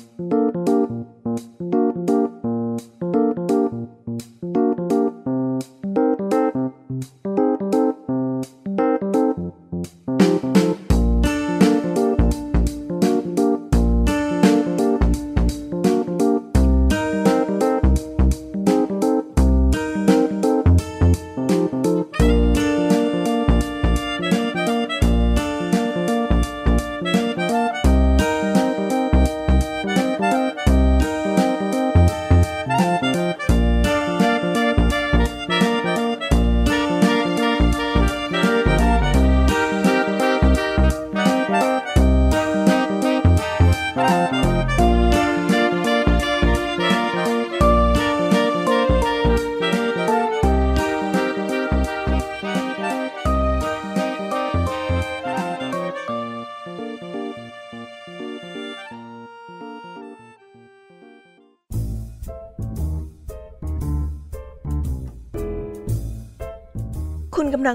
คุ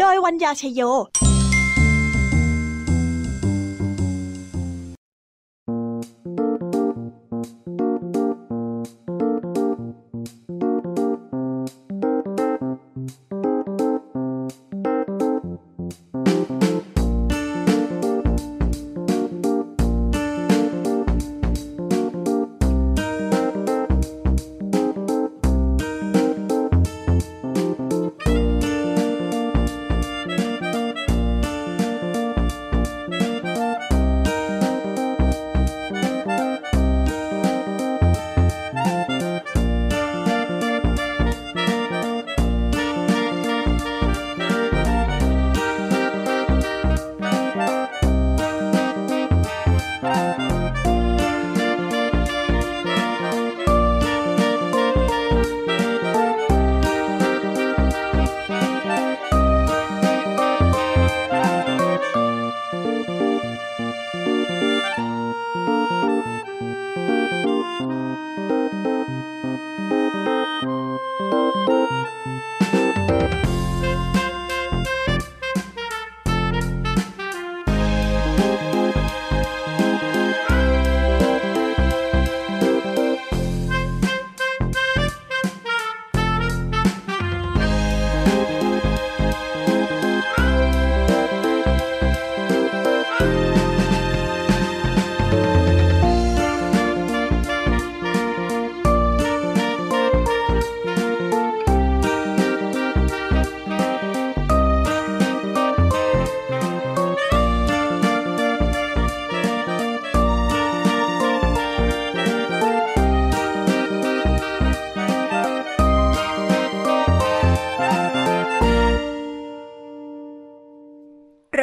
โดยวัญญาชยโย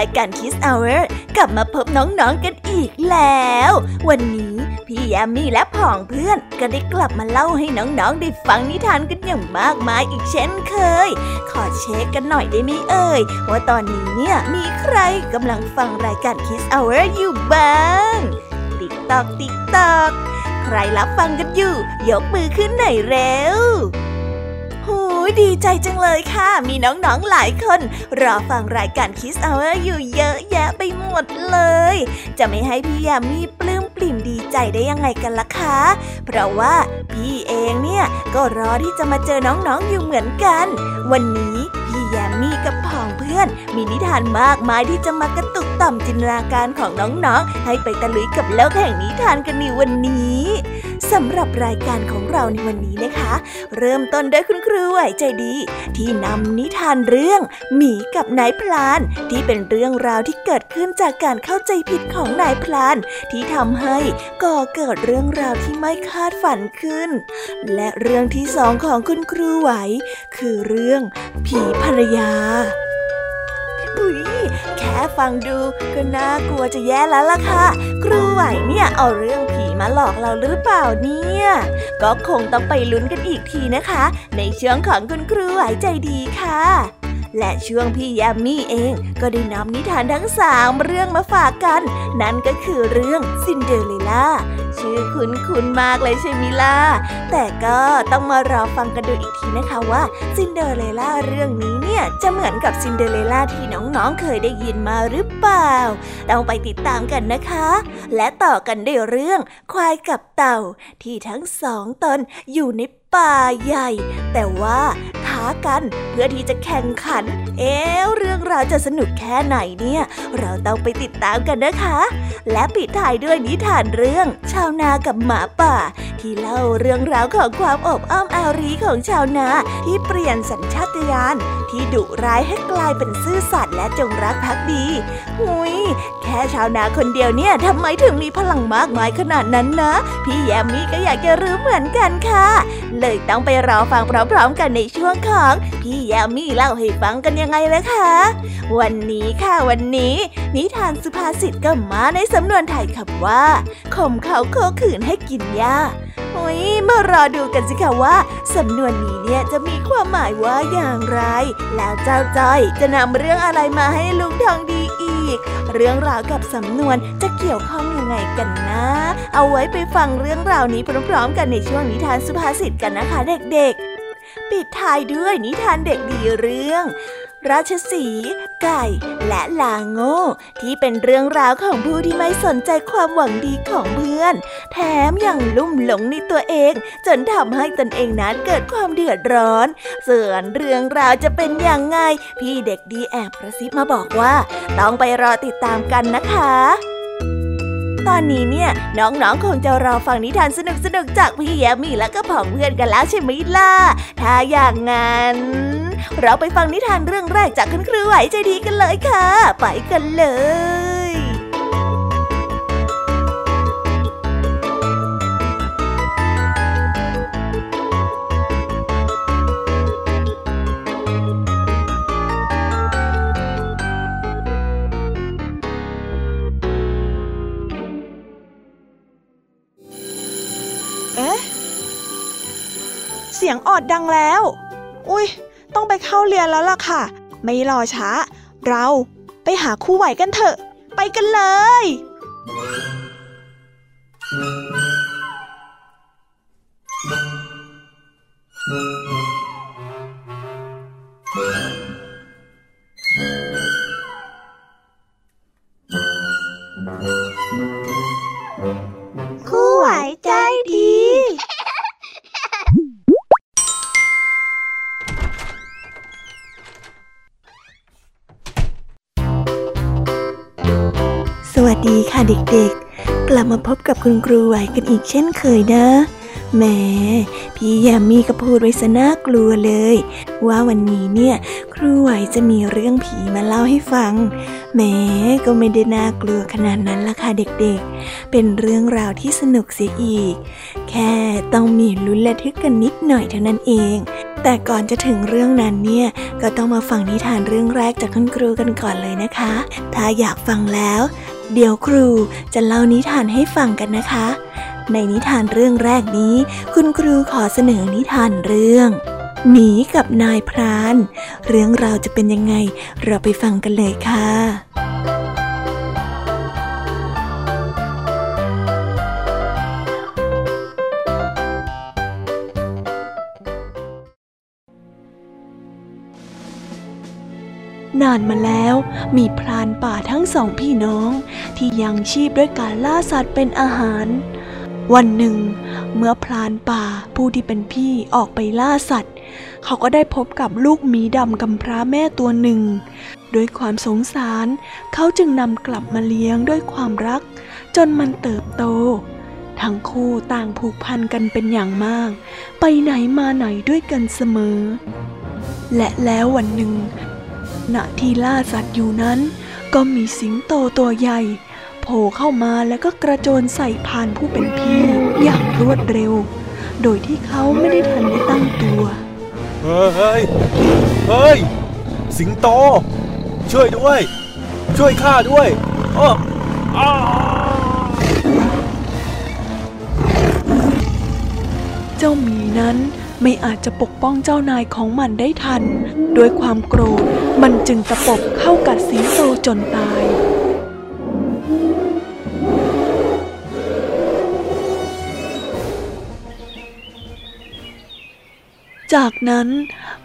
รายการ Kiss Hour กลับมาพบน้องๆกันอีกแล้ว วันนี้พี่ยามีและผองเพื่อนก็ได้กลับมาเล่าให้น้องๆได้ฟังนิทานกันอย่างมากมายอีกเช่นเคย ขอเช็คกันหน่อยได้ไหมเอ่ย ว่าตอนนี้เนี่ยมีใครกำลังฟังรายการ Kiss Hour อยู่บ้าง ติ๊กตอกติ๊กตอกใครรับฟังกันอยู่ ยกมือขึ้นหน่อยเร็ว ดีใจจังเลยค่ะ มีน้องๆหลายคน รอฟังรายการคิสเอาอยู่เยอะแยะไปหมดเลย จะไม่ให้พี่ยามีปลื้มปลิ่มดีใจได้ยังไงกันล่ะคะ เพราะว่าพี่เองเนี่ยก็รอที่จะมาเจอน้องๆอยู่เหมือนกัน วันนี้พี่แยมมีกับพองเพื่อน มีนิทานมากมายที่จะมากระตุกต่อมจินตนาการของน้องๆ ให้ไปตะลุยกับโลกแห่งนิทานกันในวันนี้ สำหรับรายการของเราในวันนี้นะคะ เริ่มต้นด้วยคุณครูไหวใจดี ที่นำนิทานเรื่องหมีกับนายพลาน ที่เป็นเรื่องราวที่เกิดขึ้นจากการเข้าใจผิดของนายพลาน ที่ทำให้ก่อเกิดเรื่องราวที่ไม่คาดฝันขึ้น และเรื่องที่สองของคุณครูไหว คือเรื่องผีภรรยา อุ้ยแค่ฟังดูก็น่ากลัวจะแย่แล้วล่ะค่ะ ครูไหวเนี่ยเอาเรื่องผีมาหลอกเราหรือเปล่าเนี่ย ก็คงต้องไปลุ้นกันอีกทีนะคะ ในช่วงของคุณครูไหวใจดีค่ะ และช่วงพี่ยามีเองก็ได้นำนิทานทั้งสามเรื่องมาฝากกัน นั่นก็คือเรื่องซินเดอเรลล่าชื่อคุ้นคุ้นมากเลยใช่ไหมล่ะ แต่ก็ต้องมารอฟังกันดูอีกทีนะคะว่าซินเดอเรลล่าเรื่องนี้เนี่ยจะเหมือนกับซินเดอเรลล่าที่น้องๆเคยได้ยินมาหรือเปล่า ต้องไปติดตามกันนะคะ และต่อกันด้วยเรื่องควายกับเต่าที่ทั้งสองตนอยู่ใน ป่าใหญ่ แต่ว่าท้ากันเพื่อที่จะแข่งขัน เอ๊เรื่องราวจะสนุกแค่ไหนเนี่ย เราต้องไปติดตามกันนะคะ และปิดท้ายด้วยนิทานเรื่อง ชาวนากับหมาป่า ที่เล่าเรื่องราวของความอบอ้อมอารีของชาวนาที่เปลี่ยนสัญชาตญาณที่ดุร้ายให้กลายเป็นซื่อสัตย์และจงรักภักดีหุยแค่ชาวนาคนเดียวเนี่ยทำไมถึงมีพลังมากมายขนาดนั้นนะ พี่แยมมี่ก็อยากจะรู้เหมือนกันค่ะเลยต้องไปรอฟังพร้อมๆกันในช่วงของพี่แยมมี่เล่าให้ฟังกันยังไงเลยคะ วันนี้ค่ะวันนี้ นิทานสุภาษิตก็มาในสำนวนไทยคำว่าข่มเขาโคขืนให้กินหญ้าโอ้ยมารอดูกันสิคะว่าสำนวนนี้เนี่ยจะมีความหมายว่าอย่างไร แล้วเจ้าจ้อยจะนำเรื่องอะไรมาให้ลุงทองดี อีก เรื่องราวกับสำนวนจะเกี่ยวข้องยังไงกันนะ เอาไว้ไปฟังเรื่องราวนี้พร้อมๆ กันในช่วงนิทานสุภาษิตกันนะคะเด็กๆ ปิดท้ายด้วยนิทานเด็กดีเรื่อง ราชสีไก่ และลาโง่ ที่เป็นเรื่องราวของผู้ที่ไม่สนใจความหวังดีของเพื่อน แถมยังลุ่มหลงในตัวเอง จนทำให้ตนเองนั้นเกิดความเดือดร้อน ส่วนเรื่องราวจะเป็นอย่างไง พี่เด็กดีแอบกระซิบมาบอกว่า ต้องไปรอติดตามกันนะคะ ตอนนี้เนี่ย น้องๆ คงจะรอฟังนิทานสนุกๆ จากพี่แยมมี่และก็ผองเพื่อนกันแล้วใช่ไหมล่ะ ถ้าอย่างงั้น เราไปฟังนิทานเรื่องแรกจากคุณครูไหวใจดีกันเลยค่ะ ไปกันเลย เสียงออดดังแล้ว อุ้ยต้องไปเข้าเรียนแล้วล่ะค่ะ ไม่รอช้า เราไปหาคู่ไหวกันเถอะ ไปกันเลยคู่ เด็กๆ กลับมาพบกับคุณครูไหวกันอีกเช่นเคยนะแหมพี่ยามีก็พูดไว้ซะน่ากลัวเลย ว่าวันนี้เนี่ย ครูไหวจะมีเรื่องผีมาเล่าให้ฟังแม้ก็ไม่ได้น่ากลัวขนาดนั้นละค่ะเด็กๆ เป็นเรื่องราวที่สนุกเสียอีก แค่ต้องมีลุ้นและทึกกันนิดหน่อยเท่านั้นเอง แต่ก่อนจะถึงเรื่องนั้นเนี่ย ก็ต้องมาฟังนิทานเรื่องแรกจากคุณครูกันก่อนเลยนะคะ ถ้าอยากฟังแล้ว เดี๋ยวครูจะเล่านิทานให้ฟังกันนะคะ ในนิทานเรื่องแรกนี้ คุณครูขอเสนอนิทานเรื่องหมีกับนายพราน เรื่องราวจะเป็นยังไง เราไปฟังกันเลยค่ะ นานมาแล้ว มีพรานป่าทั้งสองพี่น้อง ที่ยังชีพด้วยการล่าสัตว์เป็นอาหาร วันหนึ่ง เมื่อพรานป่าผู้ที่เป็นพี่ออกไปล่าสัตว์ เขาก็ได้พบกับลูกหมีดำกำพร้าแม่ตัวหนึ่ง ด้วยความสงสาร เขาจึงนำกลับมาเลี้ยงด้วยความรัก จนมันเติบโตทั้งคู่ต่างผูกพันกันเป็นอย่างมาก ไปไหนมาไหนด้วยกันเสมอ และแล้ววันหนึ่ง ณที่ล่าสัตว์อยู่นั้น ก็มีสิงโตตัวใหญ่โผล่เข้ามาแล้วก็กระโจนใส่พานผู้เป็นพี่อย่างรวดเร็ว โดยที่เขาไม่ได้ทันได้ตั้งตัว เฮ้ย เฮ้ย สิงโต ช่วยด้วย ช่วยข้าด้วยอ้ออ้าเจ้าหมีนั้น ไม่อาจจะปกป้องเจ้านายของมันได้ทัน ด้วยความโกรธมันจึงตะปบเข้ากัดสิงโตจนตายจากนั้น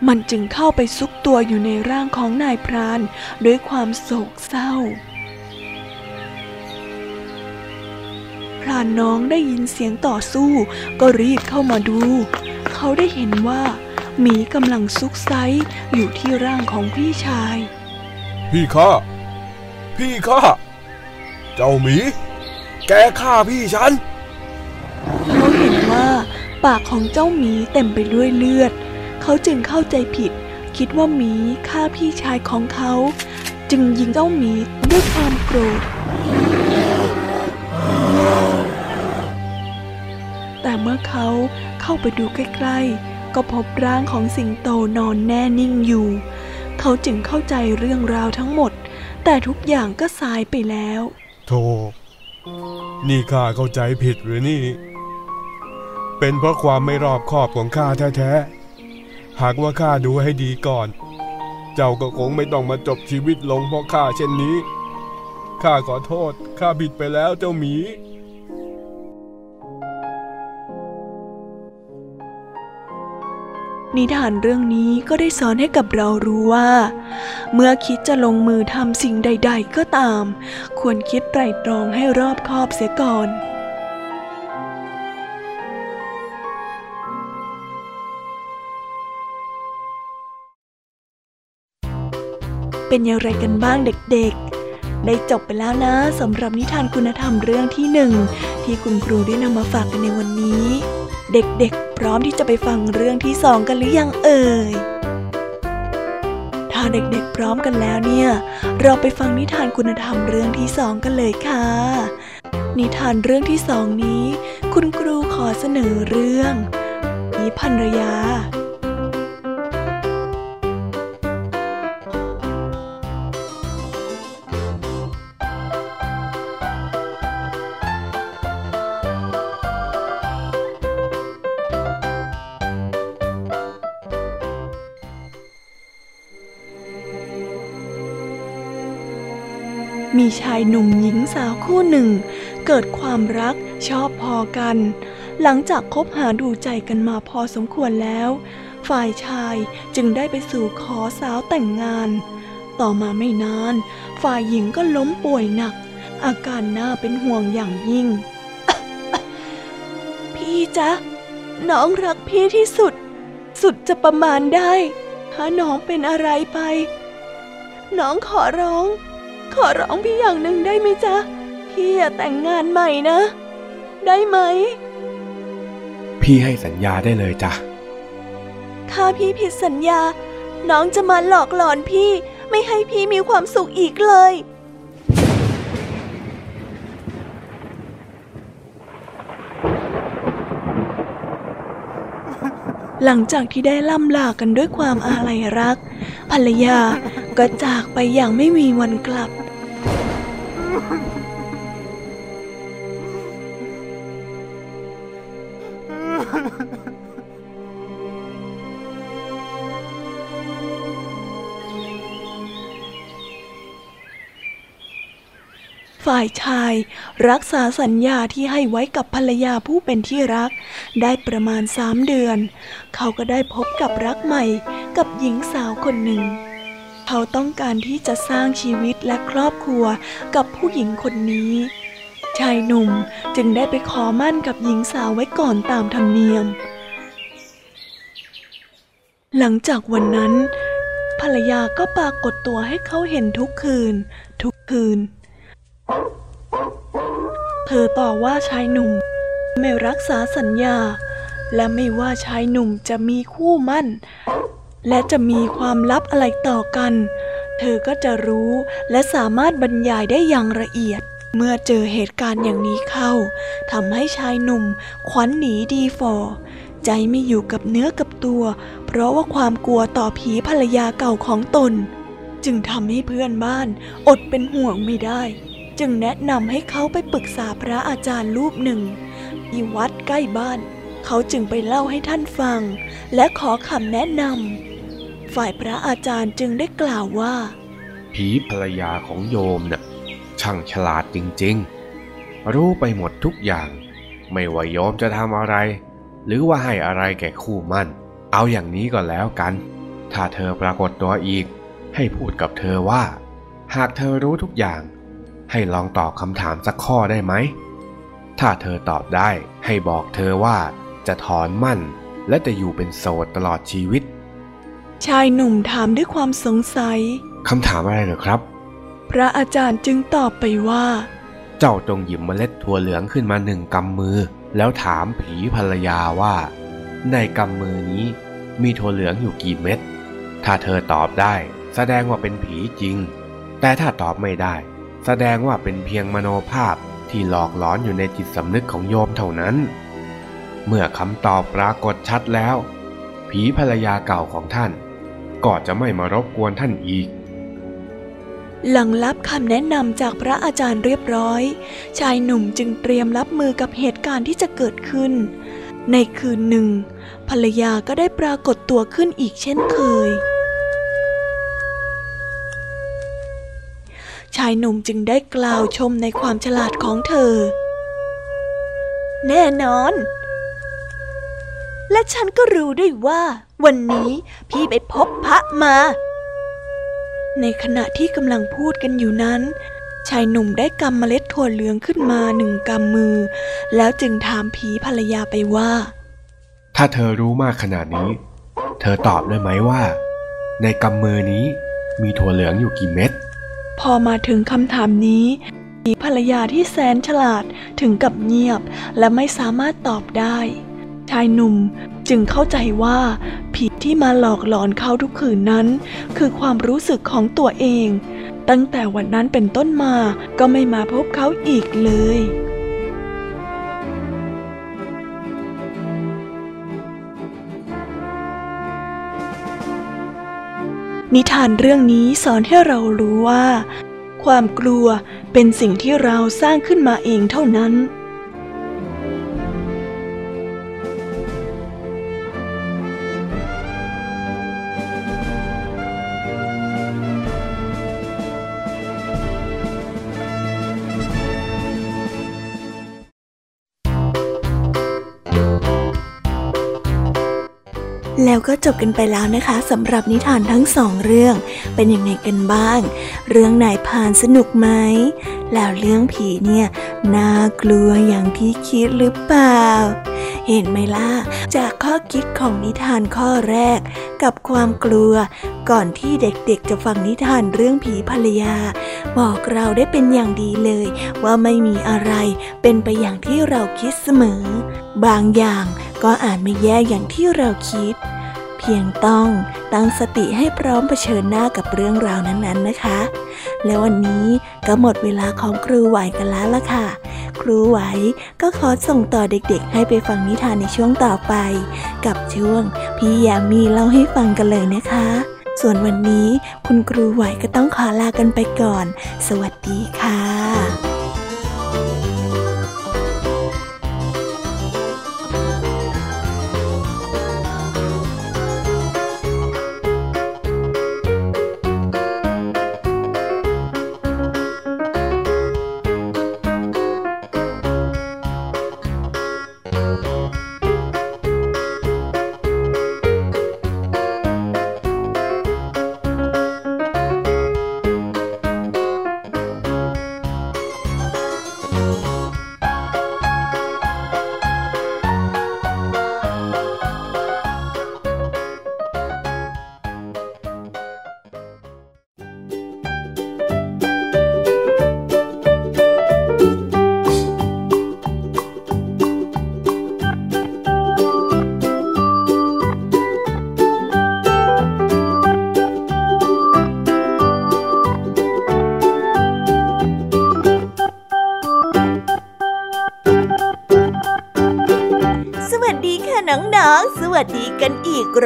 มันจึงเข้าไปซุกตัวอยู่ในร่างของนายพรานด้วยความโศกเศร้าานน้องได้ยินเสียงต่อสู้ ก็รีบเข้ามาดู เขาได้เห็นว่าหมีกำลังซุกไซอยู่ที่ร่างของพี่ชาย พี่ข้า พี่ข้า เจ้าหมี แกฆ่าพี่ฉัน เขาเห็นว่า ปากของเจ้าหมีเต็มไปด้วยเลือด เขาจึงเข้าใจผิด คิดว่าหมีฆ่าพี่ชายของเขา จึงยิงเจ้าหมีด้วยความโกรธ เมื่อเขาเข้าไปดูใกล้ๆ ก็พบร่างของสิงโตนอนแน่นิ่งอยู่ เขาจึงเข้าใจเรื่องราวทั้งหมด แต่ทุกอย่างก็สายไปแล้ว โธ่นี่ข้าเข้าใจผิดหรือนี่ เป็นเพราะความไม่รอบคอบของข้าแท้ๆ หากว่าข้าดูให้ดีก่อน เจ้าก็คงไม่ต้องมาจบชีวิตลงเพราะข้าเช่นนี้ ข้าขอโทษ ข้าผิดไปแล้วเจ้าหมี นิทานเรื่องนี้ก็ได้สอนให้กับเรารู้ว่า เมื่อคิดจะลงมือทำสิ่งใด ๆ ก็ตาม ควรคิดไตร่ตรองให้รอบคอบเสียก่อนเป็นอย่างไรกันบ้างเด็กๆ ได้จบไปแล้วนะสำหรับนิทานคุณธรรมเรื่องที่หนึ่งที่คุณครูได้นำมาฝากกันในวันนี้ เด็กๆ พร้อมที่จะไปฟังเรื่องที่สองกันหรือยังเอ่ย ถ้าเด็กๆพร้อมกันแล้วเนี่ย เราไปฟังนิทานคุณธรรมเรื่องที่สองกันเลยค่ะ นิทานเรื่องที่สองนี้ คุณครูขอเสนอเรื่องมีภรรยาายหนุ่มหญิงสาวคู่หนึ่ง เกิดความรักชอบพอกัน หลังจากคบหาดูใจกันมาพอสมควรแล้ว ฝ่ายชายจึงได้ไปสู่ขอสาวแต่งงาน ต่อมาไม่นาน ฝ่ายหญิงก็ล้มป่วยหนัก อาการน่าเป็นห่วงอย่างยิ่ง พี่จ๊ะ น้องรักพี่ที่สุด สุดจะประมาณได้ ถ้าน้องเป็นอะไรไป น้องขอร้อง ขอร้องพี่อย่างหนึ่งได้ไหมจ๊ะ พี่อย่าแต่งงานใหม่นะ ได้ไหม พี่ให้สัญญาได้เลยจ้ะ ถ้าพี่ผิดสัญญา น้องจะมาหลอกหลอนพี่ไม่ให้พี่มีความสุขอีกเลยหลังจากที่ได้ล่ำลากันด้วยความอาลัยรัก ภรรยาก็จากไปอย่างไม่มีวันกลับ ฝ่ายชาย รักษาสัญญาที่ให้ไว้กับภรรยาผู้เป็นที่รัก ได้ประมาณสามเดือน เขาก็ได้พบกับรักใหม่กับหญิงสาวคนหนึ่ง เขาต้องการที่จะสร้างชีวิตและครอบครัวกับผู้หญิงคนนี้ ชายหนุ่มจึงได้ไปขอมั่นกับหญิงสาวไว้ก่อนตามธรรมเนียม หลังจากวันนั้น ภรรยาก็ปรากฏตัวให้เขาเห็นทุกคืน ทุกคืน เธอต่อว่าชายหนุ่ม ไม่รักษาสัญญา และไม่ว่าชายหนุ่มจะมีคู่มั่น และจะมีความลับอะไรต่อกัน เธอก็จะรู้และสามารถบรรยายได้อย่างละเอียด เมื่อเจอเหตุการณ์อย่างนี้เข้าทำให้ชายหนุ่มขวัญหนีดีฟอใจไม่อยู่กับเนื้อกับตัว เพราะว่าความกลัวต่อผีภรรยาเก่าของตน จึงทำให้เพื่อนบ้านอดเป็นห่วงไม่ได้ จึงแนะนำให้เขาไปปรึกษาพระอาจารย์รูปหนึ่งที่วัดใกล้บ้าน เขาจึงไปเล่าให้ท่านฟัง และขอคำแนะนำฝ่ายพระอาจารย์จึงได้กล่าวว่า ผีภรรยาของโยมน่ะช่างฉลาดจริงๆ รู้ไปหมดทุกอย่าง ไม่ว่าโยมจะทำอะไร หรือว่าให้อะไรแก่คู่มั่น เอาอย่างนี้ก็แล้วกัน ถ้าเธอปรากฏตัวอีก ให้พูดกับเธอว่า หากเธอรู้ทุกอย่าง ให้ลองตอบคำถามสักข้อได้ไหม ถ้าเธอตอบได้ให้บอกเธอว่าจะถอนมั่น และจะอยู่เป็นโสดตลอดชีวิต ชายหนุ่มถามด้วยความสงสัยคำถามอะไรเหรอครับ พระอาจารย์จึงตอบไปว่า เจ้าจงหยิบเมล็ดถั่วเหลืองขึ้นมาหนึ่งกำมือ แล้วถามผีภรรยาว่า ในกำมือนี้มีถั่วเหลืองอยู่กี่เม็ด ถ้าเธอตอบได้ แสดงว่าเป็นผีจริง แต่ถ้าตอบไม่ได้ แสดงว่าเป็นเพียงมโนภาพที่หลอกหลอนอยู่ในจิตสำนึกของโยมเท่านั้น เมื่อคำตอบปรากฏชัดแล้ว ผีภรรยาเก่าของท่าน ก็จะไม่มารบกวนท่านอีก หลังรับคำแนะนำจากพระอาจารย์เรียบร้อย ชายหนุ่มจึงเตรียมรับมือกับเหตุการณ์ที่จะเกิดขึ้น ในคืนหนึ่ง ภรรยาก็ได้ปรากฏตัวขึ้นอีกเช่นเคย ชายหนุ่มจึงได้กล่าวชมในความฉลาดของเธอ แน่นอน และฉันก็รู้ด้วยว่า วันนี้พี่ไปพบพระมา ในขณะที่กำลังพูดกันอยู่นั้น ชายหนุ่มได้กำเมล็ดถั่วเหลืองขึ้นมาหนึ่งกำมือ แล้วจึงถามผีภรรยาไปว่า ถ้าเธอรู้มากขนาดนี้ เธอตอบได้ไหมว่า ในกำมือนี้มีถั่วเหลืองอยู่กี่เม็ด พอมาถึงคำถามนี้ภรรยาที่แสนฉลาดถึงกับเงียบและไม่สามารถตอบได้ ชายหนุ่มจึงเข้าใจว่าผีที่มาหลอกหลอนเขาทุกคืนนั้น คือความรู้สึกของตัวเอง ตั้งแต่วันนั้นเป็นต้นมาก็ไม่มาพบเขาอีกเลย นิทานเรื่องนี้สอนให้เรารู้ว่า ความกลัวเป็นสิ่งที่เราสร้างขึ้นมาเองเท่านั้น แล้วก็จบกันไปแล้วนะคะสำหรับนิทานทั้งสองเรื่อง เป็นยังไงกันบ้าง เรื่องไหนผ่านสนุกไหมแล้วเรื่องผีเนี่ยน่ากลัวอย่างที่คิดหรือเปล่า เห็นไหมล่ะ จากข้อคิดของนิทานข้อแรก กับความกลัว ก่อนที่เด็กๆจะฟังนิทานเรื่องผีภรรยา บอกเราได้เป็นอย่างดีเลย ว่าไม่มีอะไรเป็นไปอย่างที่เราคิดเสมอ บางอย่างก็อาจไม่แย่อย่างที่เราคิด พียงต้องตั้งสติให้พร้อมเผชิญหน้ากับเรื่องราวนั้นๆนะคะ และวันนี้ก็หมดเวลาของครูไหวกันแล้วล่ะค่ะ ครูไหวก็ขอส่งต่อเด็กๆ ให้ไปฟังนิทานในช่วงต่อไป กับช่วงพี่ยามีเล่าให้ฟังกันเลยนะคะ ส่วนวันนี้คุณครูไหวก็ต้องขอลากันไปก่อน สวัสดีค่ะ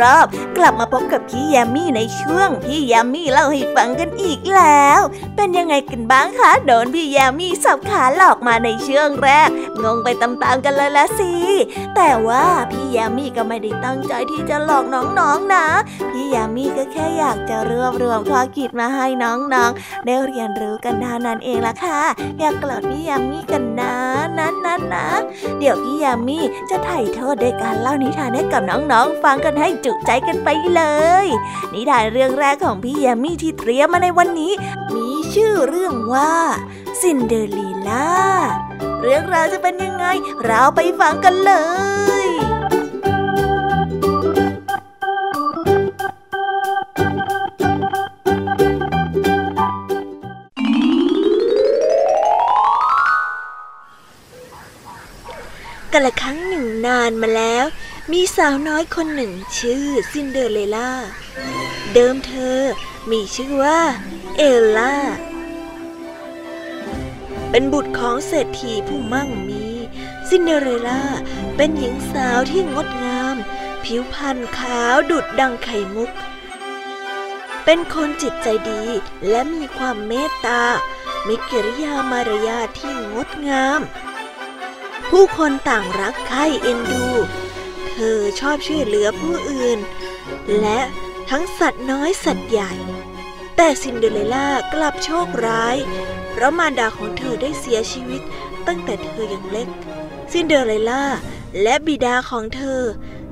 รอบ กลับมาพบกับพี่ยามี่ในช่วงพี่ยามี่เล่าให้ฟังกันอีกแล้ว เป็นยังไงกันบ้างคะโดนพี่ยามี่สับขาหลอกมาในช่วงแรก งงไปตามๆกันเลยละสิแต่ว่าพี่ยามี่ก็ไม่ได้ตั้งใจที่จะหลอกน้องๆนนะพี่ยามี่ก็แค่อยากจะรวบรวมข้อคิดมาให้น้องๆได้เรียนรู้กันเท่านั้นเองละค่ะ อยากกลอดพี่ยามี่กันนะันนะ เดี๋ยวพี่ยามีจะถ่ายโทษด้วยการเล่านิทานให้กับน้องๆ ฟังกันให้จุใจกันไปเลย นิทานเรื่องแรกของพี่ยามีที่เตรียมมาในวันนี้ มีชื่อเรื่องว่าซินเดอเรลล่า เรื่องราวจะเป็นยังไง เราไปฟังกันเลยานมาแล้ว มีสาวน้อยคนหนึ่งชื่อซินเดอเรลล่า เดิมเธอมีชื่อว่าเอลล่า เป็นบุตรของเศรษฐีผู้มั่งมี ซินเดอเรลล่าเป็นหญิงสาวที่งดงาม ผิวพรรณขาวดุจดังไข่มุก เป็นคนจิตใจดีและมีความเมตตามีกิริยามารยาทที่งดงาม ผู้คนต่างรักใคร่เอ็นดู เธอชอบช่วยเหลือผู้อื่น และทั้งสัตว์น้อยสัตว์ใหญ่ แต่ซินเดอเรลล่ากลับโชคร้าย เพราะมารดาของเธอได้เสียชีวิตตั้งแต่เธอยังเล็ก ซินเดอเรลล่าและบิดาของเธอ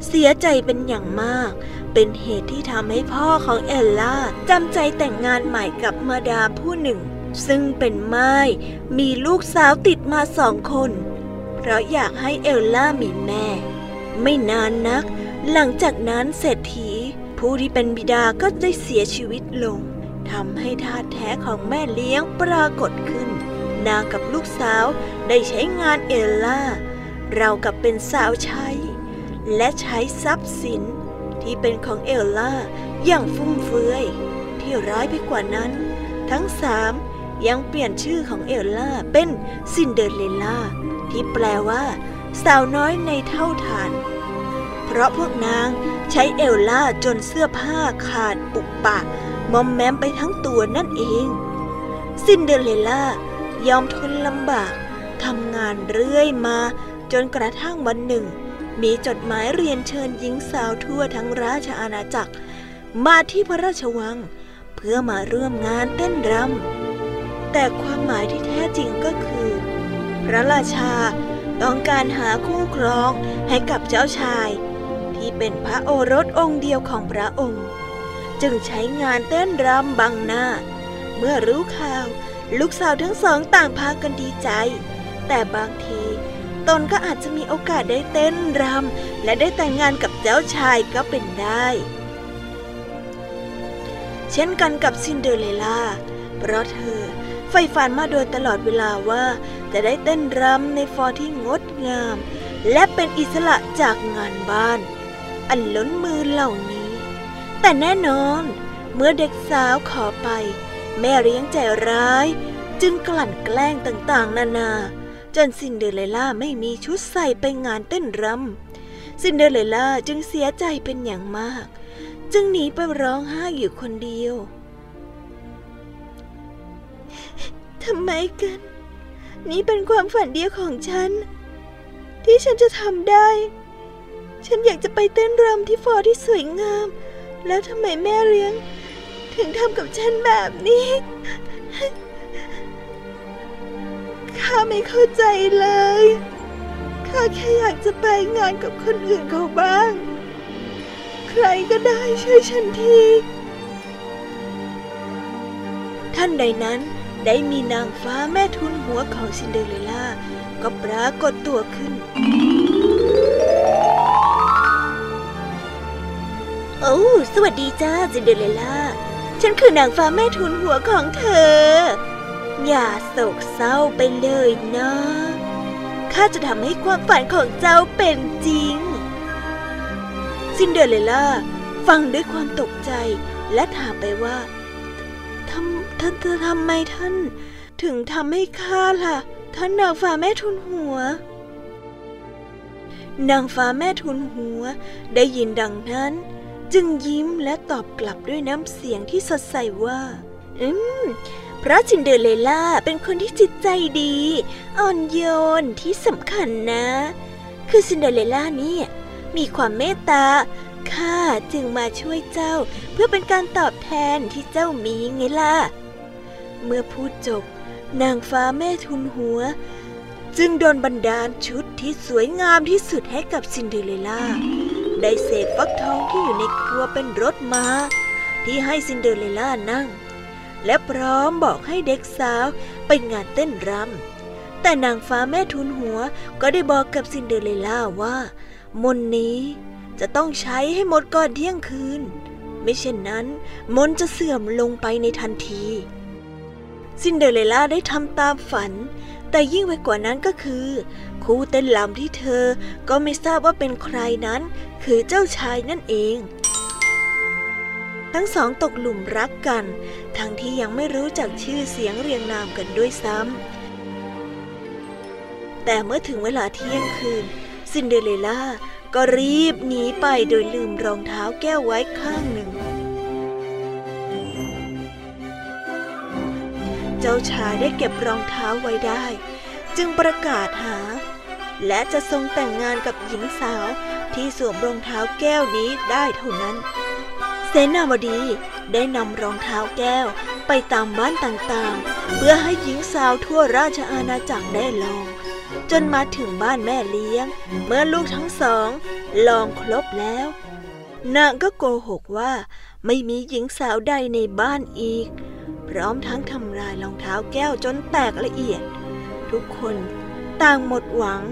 เสียใจเป็นอย่างมาก เป็นเหตุที่ทำให้พ่อของเอลล่าจำใจแต่งงานใหม่กับมาดามผู้หนึ่ง ซึ่งเป็นไม้มีลูกสาวติดมาสองคน ราะอยากให้เอลล่ามีแม่ ไม่นานนัก หลังจากนั้นเศรษฐี ผู้ที่เป็นบิดาก็ได้เสียชีวิตลงทำให้ทาแท้ของแม่เลี้ยงปรากฏขึ้น นางกับลูกสาวได้ใช้งานเอลล่า เรากับเป็นสาวใช้ และใช้ทรัพย์สิน ที่เป็นของเอลล่าอย่างฟุ่มเฟือย ที่ร้ายไปกว่านั้น ทั้งสามยังเปลี่ยนชื่อของเอลล่าเป็นซินเดอเรลล่า ที่แปลว่า สาวน้อยในเถ้าถ่าน เพราะพวกนางใช้เอลล่าจนเสื้อผ้าขาดปุปะมอมแมมไปทั้งตัวนั่นเอง ซินเดอเรลล่ายอมทนลำบากทำงานเรื่อยมา จนกระทั่งวันหนึ่ง มีจดหมายเรียนเชิญหญิงสาวทั่วทั้งราชอาณาจักร มาที่พระราชวัง เพื่อมาร่วมงานเต้นรำแต่ความหมายที่แท้จริงก็คือ พระราชาต้องการหาคู่ครองให้กับเจ้าชาย ที่เป็นพระโอรสองค์เดียวของพระองค์ จึงใช้งานเต้นรำบังหน้า เมื่อรู้ข่าว ลูกสาวทั้งสองต่างพากันดีใจ แต่บางที ตนก็อาจจะมีโอกาสได้เต้นรำและได้แต่งงานกับเจ้าชายก็เป็นได้ เช่นกันกับซินเดอเรลล่าเพราะเธอใฝ่ฝันมาโดยตลอดเวลาว่า จะได้เต้นรำในฟอร์ที่งดงาม และเป็นอิสระจากงานบ้าน อันล้นมือเหล่านี้ แต่แน่นอน เมื่อเด็กสาวขอไป แม่เลี้ยงใจร้าย จึงกลั่นแกล้งต่างๆ นานา จนซินเดอเรลล่าไม่มีชุดใส่ไปงานเต้นรำซินเดอเรลล่าจึงเสียใจเป็นอย่างมาก จึงหนีไปร้องไห้อยู่คนเดียวทำไมกัน นี่เป็นความฝันเดียวของฉัน ที่ฉันจะทำได้ ฉันอยากจะไปเต้นรำที่ฟลอร์ที่สวยงาม แล้วทำไมแม่เลี้ยง ถึงทำกับฉันแบบนี้ ข้าไม่เข้าใจเลย ข้าแค่อยากจะไปงานกับคนอื่นเขาบ้าง ใครก็ได้ช่วยฉันที ท่านใดนั้น ได้มีนางฟ้าแม่ทุนหัวของซินเดอเรลล่า ก็ปรากฏตัวขึ้น โอ้สวัสดีจ้าซินเดอเรลล่า ฉันคือนางฟ้าแม่ทูนหัวของเธอ อย่าโศกเศร้าไปเลยนะข้าจะทำให้ความฝันของเจ้าเป็นจริง ซินเดอเรลล่าฟังด้วยความตกใจและถามไปว่า ท่านจะทำไมท่าน ถึงทำให้ข้าล่ะ ท่านนางฟ้าแม่ทูนหัว นางฟ้าแม่ทุนหัว ได้ยินดังนั้น จึงยิ้มและตอบกลับด้วยน้ำเสียงที่สดใสว่า อืมพราะซินเดอเรลล่าเป็นคนที่จิตใจดี อ่อนโยนที่สำคัญนะ คือซินเดอเรลล่านี่มีความเมตตาข้าจึงมาช่วยเจ้าเพื่อเป็นการตอบแทนที่เจ้ามีไงล่ะ เมื่อพูดจบ นางฟ้าแม่ทุนหัว จึงดลบันดาลชุดที่สวยงามที่สุดให้กับซินเดอเรลล่า ได้เสกฟักทองที่อยู่ในครัวเป็นรถม้า ที่ให้ซินเดอเรลล่านั่ง และพร้อมบอกให้เด็กสาวไปงานเต้นรำแต่นางฟ้าแม่ทูนหัวก็ได้บอกกับซินเดอเรลล่าว่า มนต์นี้จะต้องใช้ให้หมดก่อนเที่ยงคืน ไม่เช่นนั้น มนต์จะเสื่อมลงไปในทันที ซินเดอเรลล่าได้ทำตามฝัน แต่ยิ่งไปกว่านั้นก็คือ คู่เต้นรำที่เธอก็ไม่ทราบว่าเป็นใครนั้น คือเจ้าชายนั่นเอง ทั้งสองตกหลุมรักกัน ทั้งที่ยังไม่รู้จักชื่อเสียงเรียงนามกันด้วยซ้ำแต่เมื่อถึงเวลาเที่ยงคืน ซินเดอเรลล่าก็รีบหนีไปโดยลืมรองเท้าแก้วไว้ข้างหนึ่ง เจ้าชายได้เก็บรองเท้าไว้ได้ จึงประกาศหา และจะทรงแต่งงานกับหญิงสาวที่สวมรองเท้าแก้วนี้ได้เท่านั้น เสนาวดีได้นำรองเท้าแก้วไปตามบ้านต่างๆ เพื่อให้หญิงสาวทั่วราชอาณาจักรได้ลอง จนมาถึงบ้านแม่เลี้ยง เมื่อลูกทั้งสอง ลองครบแล้ว นางก็โกหกว่า ไม่มีหญิงสาวใดในบ้านอีก พร้อมทั้งทำลายรองเท้าแก้วจนแตกละเอียด ทุกคนต่างหมดหวัง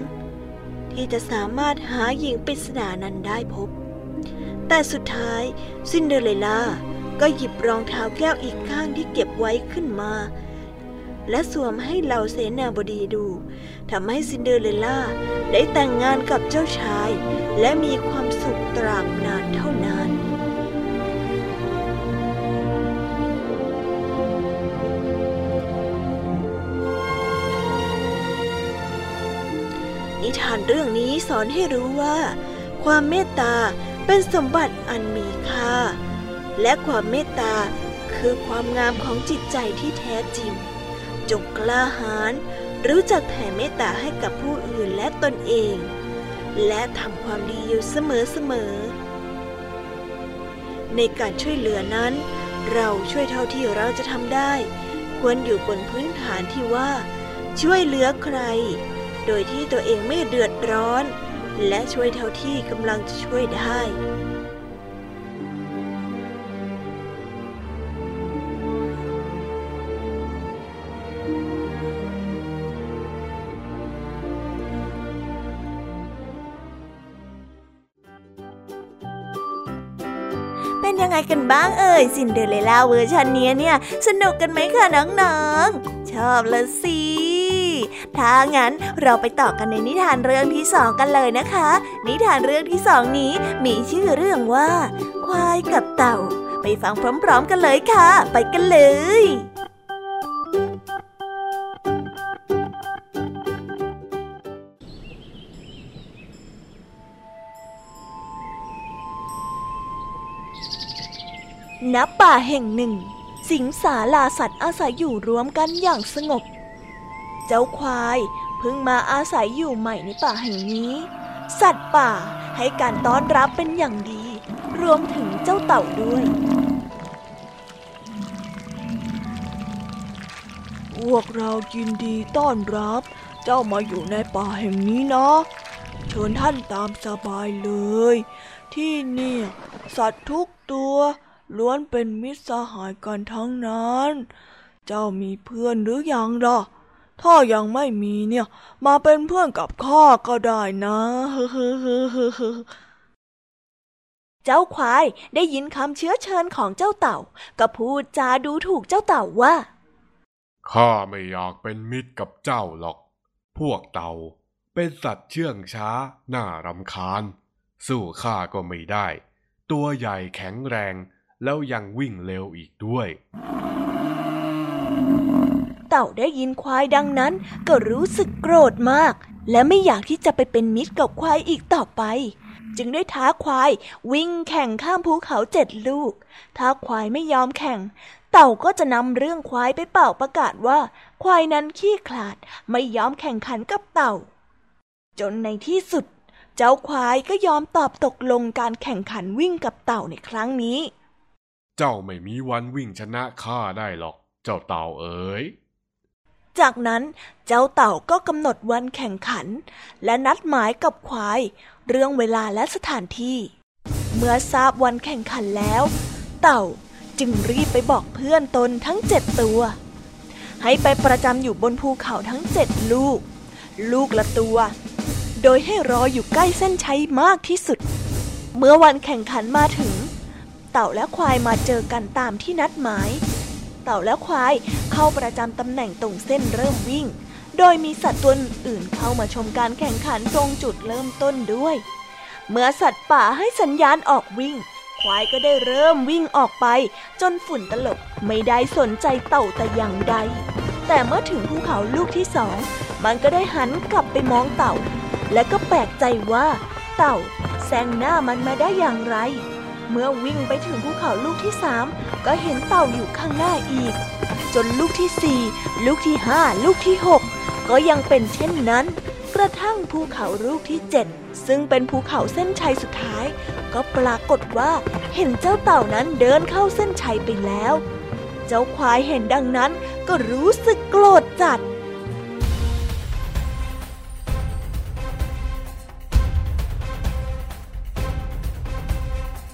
ที่จะสามารถหาหญิงปริศนานั้นได้พบ แต่สุดท้ายซินเดอเรลล่าก็หยิบรองเท้าแก้วอีกข้างที่เก็บไว้ขึ้นมา และสวมให้เหล่าเสนาบดีดูทำให้ซินเดอเรลล่าได้แต่งงานกับเจ้าชาย และมีความสุขตราบนานเท่านาน นิทานเรื่องนี้สอนให้รู้ว่า ความเมตตาเป็นสมบัติอันมีค่า และความเมตตาคือความงามของจิตใจที่แท้จริง จงกล้าหาญรู้จักแผ่เมตตาให้กับผู้อื่นและตนเอง และทำความดีอยู่เสมอๆในการช่วยเหลือนั้น เราช่วยเท่าที่เราจะทำได้ ควรอยู่บนพื้นฐานที่ว่า ช่วยเหลือใคร โดยที่ตัวเองไม่เดือดร้อน และช่วยเท่าที่กำลังจะช่วยได้เป็นยังไงกันบ้างเอ่ยซินเดอเรลล่าเวอร์ชันนี้เนี่ย สนุกกันไหมคะน้องๆ ชอบละสิ ถ้างั้นเราไปต่อกันในนิทานเรื่องที่สองกันเลยนะคะ นิทานเรื่องที่สองนี้มีชื่อเรื่องว่า ควายกับเต่า ไปฟังพร้อมๆกันเลยค่ะ ไปกันเลยณป่าแห่งหนึ่งสิงสาราสัตว์อาศัยอยู่รวมกันอย่างสงบ เจ้าควายเพิ่งมาอาศัยอยู่ใหม่ในป่าแห่งนี้ สัตว์ป่าให้การต้อนรับเป็นอย่างดี รวมถึงเจ้าเต่าด้วยพวกเรายินดีต้อนรับ เจ้ามาอยู่ในป่าแห่งนี้นะเชิญท่านตามสบายเลย ที่เนี่ย สัตว์ทุกตัวล้วนเป็นมิตรสหายกันทั้งนั้น เจ้ามีเพื่อนหรือยังล่ะ ถ้ายังไม่มีเนี่ย มาเป็นเพื่อนกับข้าก็ได้นะเจ้าควายได้ยินคำเชื้อเชิญของเจ้าเต่า ก็พูดจาดูถูกเจ้าเต่าว่า ข้าไม่อยากเป็นมิตรกับเจ้าหรอก พวกเต่า เป็นสัตว์เชื่องช้า น่ารำคาญ สู้ข้าก็ไม่ได้ ตัวใหญ่แข็งแรง แล้วยังวิ่งเร็วอีกด้วย ต่าได้ยินควายดังนั้น ก็รู้สึกโกรธมาก และไม่อยากที่จะไปเป็นมิตรกับควายอีกต่อไป จึงได้ท้าควายวิ่งแข่งข้ามภูเขาเจ็ดลูก ถ้าควายไม่ยอมแข่ง เต่าก็จะนำเรื่องควายไปเป่าประกาศว่า ควายนั้นขี้ขลาดไม่ยอมแข่งขันกับเต่า จนในที่สุด เจ้าควายก็ยอมตอบตกลงการแข่งขันวิ่งกับเต่าในครั้งนี้ เจ้าไม่มีวันวิ่งชนะข้าได้หรอก เจ้าเต่าเอ๋ย จากนั้นเจ้าเต่าก็กำหนดวันแข่งขัน และนัดหมายกับควาย เรื่องเวลาและสถานที่ เมื่อทราบวันแข่งขันแล้ว เต่าจึงรีบไปบอกเพื่อนตนทั้งเจ็ดตัว ให้ไปประจำอยู่บนภูเขาทั้งเจ็ดลูก ลูกละตัว โดยให้รออยู่ใกล้เส้นชัยมากที่สุด เมื่อวันแข่งขันมาถึง เต่าและควายมาเจอกันตามที่นัดหมาย เต่าและควาย เข้าประจำตำแหน่งตรงเส้นเริ่มวิ่ง โดยมีสัตว์ตัวอื่นเข้ามาชมการแข่งขันตรงจุดเริ่มต้นด้วย เมื่อสัตว์ป่าให้สัญญาณออกวิ่ง ควายก็ได้เริ่มวิ่งออกไป จนฝุ่นตลบไม่ได้สนใจเต่าแต่อย่างใด แต่เมื่อถึงภูเขาลูกที่สอง มันก็ได้หันกลับไปมองเต่า และก็แปลกใจว่า เต่าแซงหน้ามันมาได้อย่างไร มื่อวิ่งไปถึงภูเขาลูกที่สามก็เห็นเต่าอยู่ข้างหน้าอีก จนลูกที่สี่ลูกที่ห้าลูกที่หกก็ยังเป็นเช่นนั้น กระทั่งภูเขาลูกที่เจ็ดซึ่งเป็นภูเขาเส้นชัยสุดท้าย ก็ปรากฏว่าเห็นเจ้าเต่านั้นเดินเข้าเส้นชัยไปแล้ว เจ้าควายเห็นดังนั้นก็รู้สึกโกรธจัด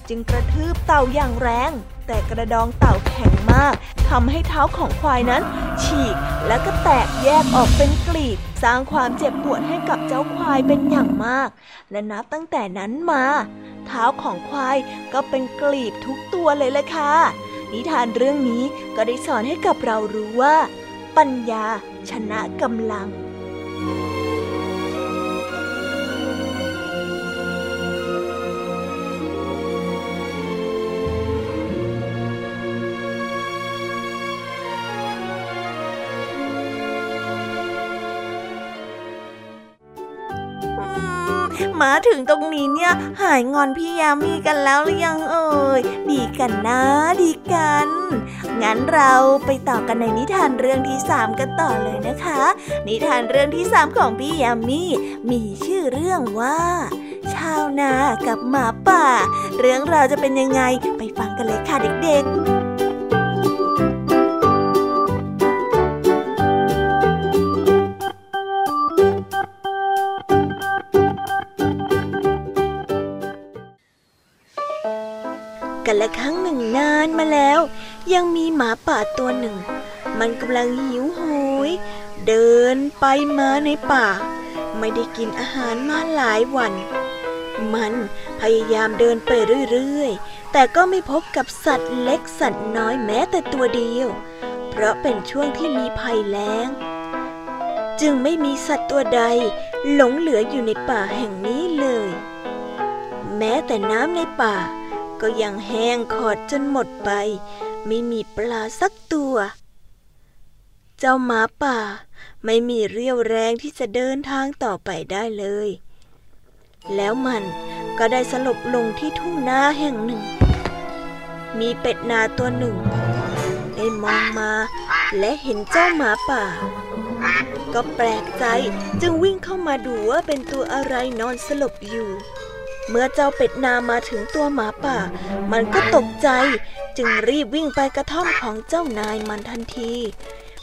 จึงกระทืบเต่าอย่างแรง แต่กระดองเต่าแข็งมากทำให้เท้าของควายนั้น ฉีกและก็แตกแยกออกเป็นกลีบ สร้างความเจ็บปวดให้กับเจ้าควายเป็นอย่างมาก และนับตั้งแต่นั้นมา เท้าของควายก็เป็นกลีบทุกตัวเลยละค่ะ นิทานเรื่องนี้ก็ได้สอนให้กับเรารู้ว่า ปัญญาชนะกำลัง มาถึงตรงนี้เนี่ย หายงอนพี่ยามีกันแล้วหรือยังเอ่ยดีกันนะ ดีกัน งั้นเราไปต่อกันในนิทานเรื่องที่สามกันต่อเลยนะคะ นิทานเรื่องที่สามของพี่ยามีมีชื่อเรื่องว่า ชาวนากับหมาป่า เรื่องราวจะเป็นยังไงไปฟังกันเลยค่ะเด็กๆ กันละครั้งหนึ่งนานมาแล้ว ยังมีหมาป่าตัวหนึ่ง มันกำลังหิวโหย เดินไปมาในป่า ไม่ได้กินอาหารมาหลายวัน มันพยายามเดินไปเรื่อยๆ แต่ก็ไม่พบกับสัตว์เล็กสัตว์น้อยแม้แต่ตัวเดียว เพราะเป็นช่วงที่มีภัยแล้ง จึงไม่มีสัตว์ตัวใด หลงเหลืออยู่ในป่าแห่งนี้เลย แม้แต่น้ำในป่า ก็ยังแห้งขอดจนหมดไป ไม่มีปลาสักตัว เจ้าหมาป่า ไม่มีเรี่ยวแรงที่จะเดินทางต่อไปได้เลย แล้วมันก็ได้สลบลงที่ทุ่งนาแห่งหนึ่ง มีเป็ดนาตัวหนึ่ง ได้มองมาและเห็นเจ้าหมาป่า ก็แปลกใจจึงวิ่งเข้ามาดูว่าเป็นตัวอะไรนอนสลบอยู่ เมื่อเจ้าเป็ดนามาถึงตัวหมาป่า มันก็ตกใจจึงรีบวิ่งไปกระท่อมของเจ้านายมันทันที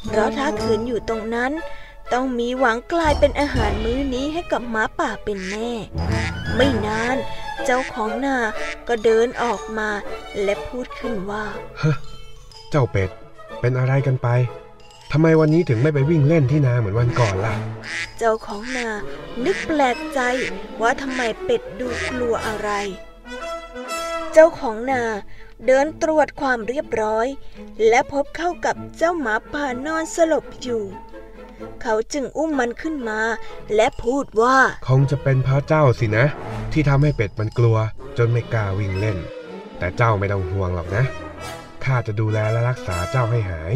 เพราะถ้าขืนอยู่ตรงนั้น ต้องมีหวังกลายเป็นอาหารมื้อนี้ให้กับหมาป่าเป็นแน่ ไม่นาน เจ้าของนาก็เดินออกมาและพูดขึ้นว่าเจ้าเป็ด เป็นอะไรกันไป ทำไมวันนี้ถึงไม่ไปวิ่งเล่นที่นาเหมือนวันก่อนล่ะ เจ้าของนา นึกแปลกใจว่าทำไมเป็ดดูกลัวอะไร เจ้าของนาเดินตรวจความเรียบร้อย และพบเข้ากับเจ้าหมาป่านอนสลบอยู่ เขาจึงอุ้มมันขึ้นมา และพูดว่า คงจะเป็นเพราะเจ้าสินะ ที่ทำให้เป็ดมันกลัว จนไม่กล้าวิ่งเล่น แต่เจ้าไม่ต้องห่วงหรอกนะข้าจะดูแลและรักษาเจ้าให้หาย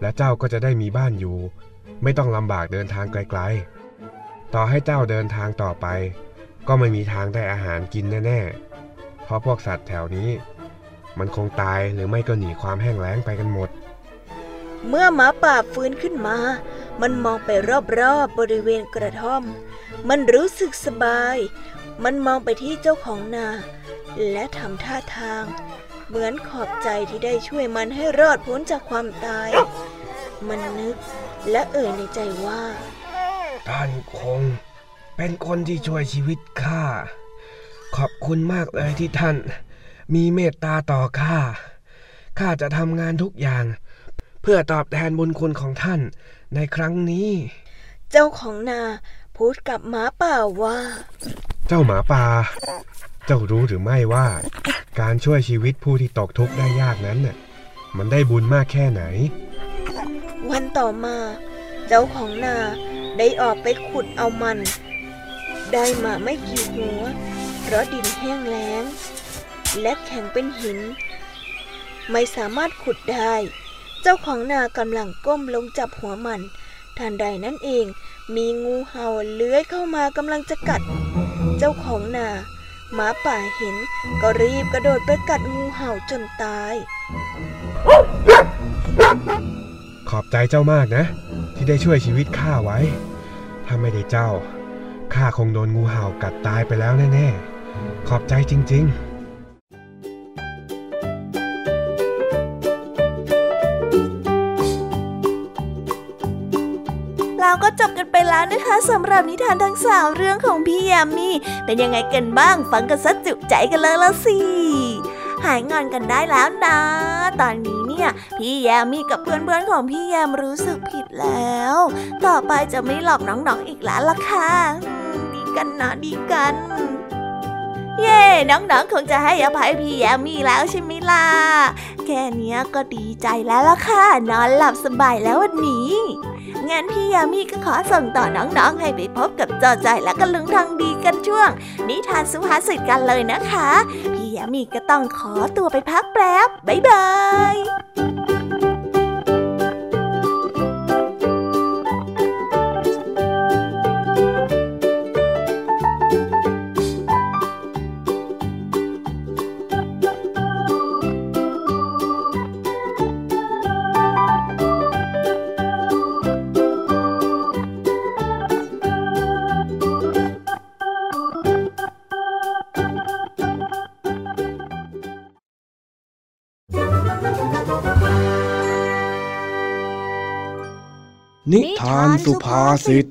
และเจ้าก็จะได้มีบ้านอยู่ ไม่ต้องลำบากเดินทางไกลๆ ต่อให้เจ้าเดินทางต่อไป ก็ไม่มีทางได้อาหารกินแน่ๆ เพราะพวกสัตว์แถวนี้ มันคงตายหรือไม่ก็หนีความแห้งแล้งไปกันหมด เมื่อหมาป่าฟื้นขึ้นมา มันมองไปรอบๆบริเวณกระท่อม มันรู้สึกสบาย มันมองไปที่เจ้าของนา และทำท่าทางเหมือนขอบใจที่ได้ช่วยมันให้รอดพ้นจากความตาย มันนึกและเอ่ยในใจว่า ท่านคง เป็นคนที่ช่วยชีวิตข้า ขอบคุณมากเลยที่ท่าน มีเมตตาต่อข้า ข้าจะทำงานทุกอย่าง เพื่อตอบแทนบุญคุณของท่านในครั้งนี้ เจ้าของนาพูดกับหมาป่าว่า เจ้าหมาป่า เจ้ารู้หรือไม่ว่า การช่วยชีวิตผู้ที่ตกทุกข์ได้ยากนั้นน่ะ มันได้บุญมากแค่ไหน วันต่อมา เจ้าของนาได้ออกไปขุดเอามัน ได้มาไม่กี่หัว เพราะดินแห้งแล้ง และแข็งเป็นหิน ไม่สามารถขุดได้ เจ้าของนากำลังก้มลงจับหัวมัน ทันใดนั้นเอง มีงูเห่าเลื้อยเข้ามากำลังจะกัด เจ้าของนาหมาป่าเห็นก็รีบกระโดดไปกัดงูเห่าจนตาย ขอบใจเจ้ามากนะ ที่ได้ช่วยชีวิตข้าไว้ ถ้าไม่ได้เจ้าข้าคงโดนงูเห่ากัดตายไปแล้วแน่ๆ ขอบใจจริงๆเราก็จบกันไปแล้วนะคะสำหรับนิทานทั้งสามเรื่องของพี่ยามีเป็นยังไงกันบ้างฟังกันสัจุใจกันเลยละสิ หายงอนกันได้แล้วนะ ตอนนี้เนี่ยพี่แยมมี่กับเพื่อนๆของพี่แยมรู้สึกผิดแล้ว ต่อไปจะไม่หลอกน้องๆอีกแล้วล่ะค่ะดีกันนะดีกันเย่น้องๆ คงจะให้อภัยพี่แยมมี่แล้วใช่ไหมล่ะ แค่นี้ก็ดีใจแล้วล่ะค่ะ นอนหลับสบายแล้ววันนี้ งั้นพี่แยามีก็ขอส่งต่อน้องๆ ให้ไปพบกับจอใจและกันลุงทางดีกันช่วง นิทานสุภาษิตกันเลยนะคะ พี่ ยามีก็ต้องขอตัวไปพักแป๊บ บ๊ายบาย สุภาษิต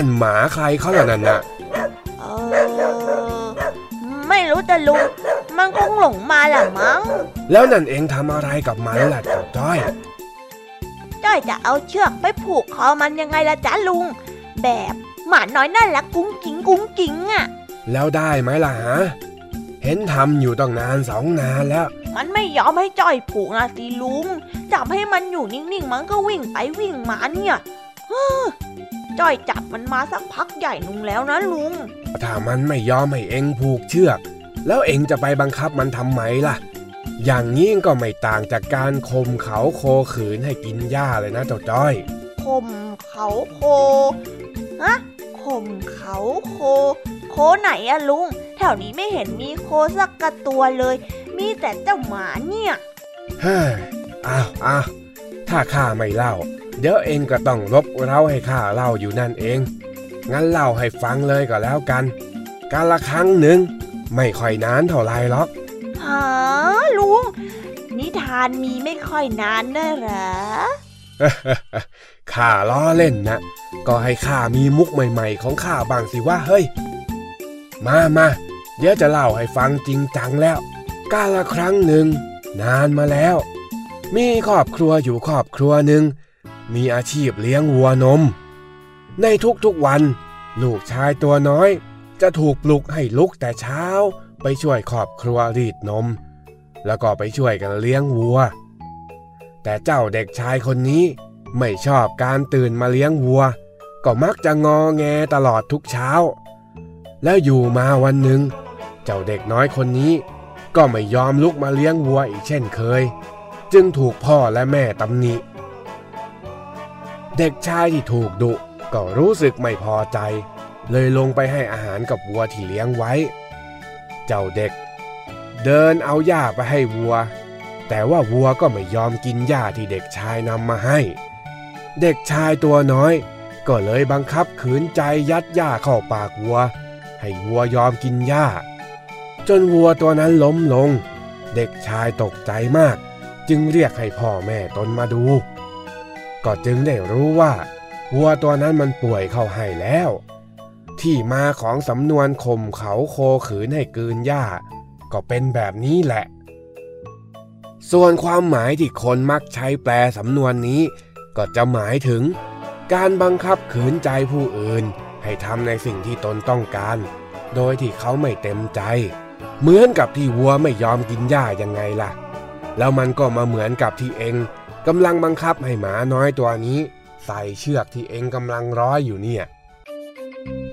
นั่นหมาใครเขาล่ะนั่นน่ะเออไม่รู้แต่ลุงมันคงหลงมาแหละมั้ง แล้วนั่นเองทำอะไรกับมันล่ะเจ้าจ้อย จ้อยจะเอาเชือกไปผูกคอมันยังไงล่ะจ๊ะลุง แบบหมาน้อยน่ารักกุ้งกิ้งกุ้งกิ้งอะ แล้วได้ไหมล่ะฮะ เห็นทำอยู่ต้องนานสองนานแล้ว มันไม่ยอมให้จ้อยผูกนะสิลุง จับให้มันอยู่นิ่งๆ มันก็วิ่งไปวิ่งมาเนี่ยเฮ้อ จ้อยจับมันมาสักพักใหญ่นุงแล้วนะลุง ถ้ามันไม่ยอมให้เองผูกเชือก แล้วเองจะไปบังคับมันทำไมล่ะ อย่างนี้ก็ไม่ต่างจากการข่มเขาโคขืนให้กินหญ้าเลยนะเจ้าจ้อยข่มเขาโคฮะข่มเขาโค โคไหนอะลุง แถวนี้ไม่เห็นมีโคสักกระตัวเลย มีแต่เจ้าหมาเนี่ยเฮ้ยอ้าวอ้าวถ้าข้าไม่เล่า เดี๋ยวเองก็ต้องรบเล่าให้ข้าเล่าอยู่นั่นเอง งั้นเล่าให้ฟังเลยก็แล้วกัน การละครั้งหนึ่งไม่ค่อยนานเท่าไรหรอกหาลุง นิทานมีไม่ค่อยนานนะเหรอข้าล้อเล่นนะ ก็ให้ข้ามีมุกใหม่ๆ ของข้าบ้างสิว่าเฮ้ย มามาเดี๋ยวจะเล่าให้ฟังจริงจังแล้ว กาละครั้งหนึ่งนานมาแล้ว มีครอบครัวอยู่ครอบครัวหนึ่ง มีอาชีพเลี้ยงวัวนม ในทุกๆวัน ลูกชายตัวน้อย จะถูกปลุกให้ลุกแต่เช้า ไปช่วยครอบครัวรีดนม แล้วก็ไปช่วยกันเลี้ยงวัว แต่เจ้าเด็กชายคนนี้ไม่ชอบการตื่นมาเลี้ยงวัว ก็มักจะงอแงตลอดทุกเช้า แล้วอยู่มาวันหนึ่ง เจ้าเด็กน้อยคนนี้ ก็ไม่ยอมลุกมาเลี้ยงวัวอีกเช่นเคย จึงถูกพ่อและแม่ตำหนิ เด็กชายที่ถูกดุก็รู้สึกไม่พอใจ เลยลงไปให้อาหารกับวัวที่เลี้ยงไว้ เจ้าเด็ก เดินเอาหญ้าไปให้วัว แต่ว่าวัวก็ไม่ยอมกินหญ้าที่เด็กชายนำมาให้ เด็กชายตัวน้อย ก็เลยบังคับขืนใจยัดหญ้าเข้าปากวัว ให้วัวยอมกินหญ้า จนวัวตัวนั้นล้มลง เด็กชายตกใจมาก จึงเรียกให้พ่อแม่ตนมาดู ก็จึงได้รู้ว่าวัวตัวนั้นมันป่วยเข้าให้แล้ว ที่มาของสำนวนข่มเขาโคขืนให้กืนหญ้า ก็เป็นแบบนี้แหละ ส่วนความหมายที่คนมักใช้แปลสำนวนนี้ ก็จะหมายถึง การบังคับขืนใจผู้อื่น ให้ทำในสิ่งที่ตนต้องการ โดยที่เขาไม่เต็มใจ เหมือนกับที่วัวไม่ยอมกินหญ้ายังไงล่ะ แล้วมันก็มาเหมือนกับที่เอง กำลังบังคับให้หมาน้อยตัวนี้ ใส่เชือกที่เองกำลังร้อยอยู่เนี่ย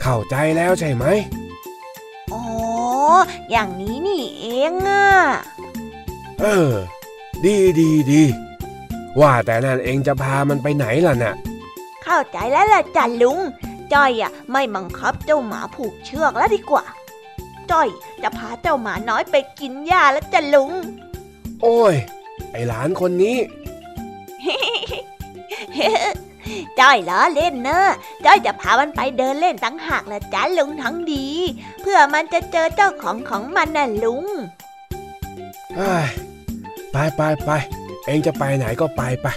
เข้าใจแล้วใช่ไหมอ๋อ อย่างนี้นี่เองอะ เออ ดีดีดี ว่าแต่นั่นเองจะพามันไปไหนล่ะน่ะ เข้าใจแล้วล่ะจ้ะลุง จ้อยอะไม่บังคับเจ้าหมาผูกเชือกแล้วดีกว่า จ้อยจะพาเจ้าหมาน้อยไปกินหญ้าแล้วจ้ะลุง โอ้ย ไอหลานคนนี้ จ้อยล้อเล่นเนอะจ้อยจะพามันไปเดินเล่นตั้งหากละจ้าลุงทั้งดี เพื่อมันจะเจอเจ้าของของมันน่ะลุงเฮ้ยไปไปไปเองจะไปไหนก็ไปไป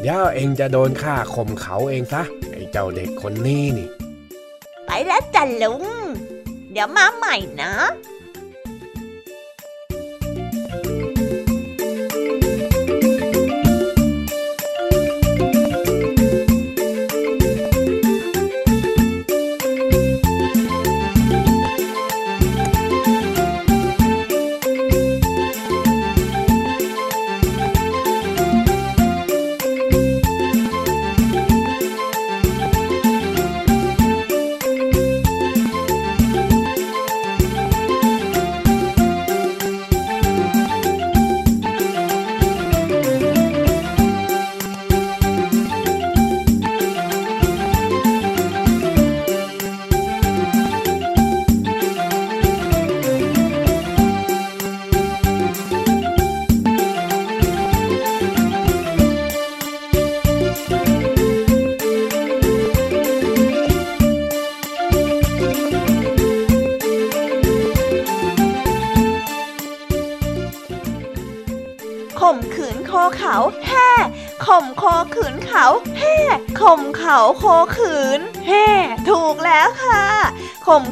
เดี๋ยวเองจะโดนฆ่าข่มเขาเองซะไอ้เจ้าเด็กคนนี้นี่ ไปแล้วจ้ะลุง เดี๋ยวมาใหม่นะ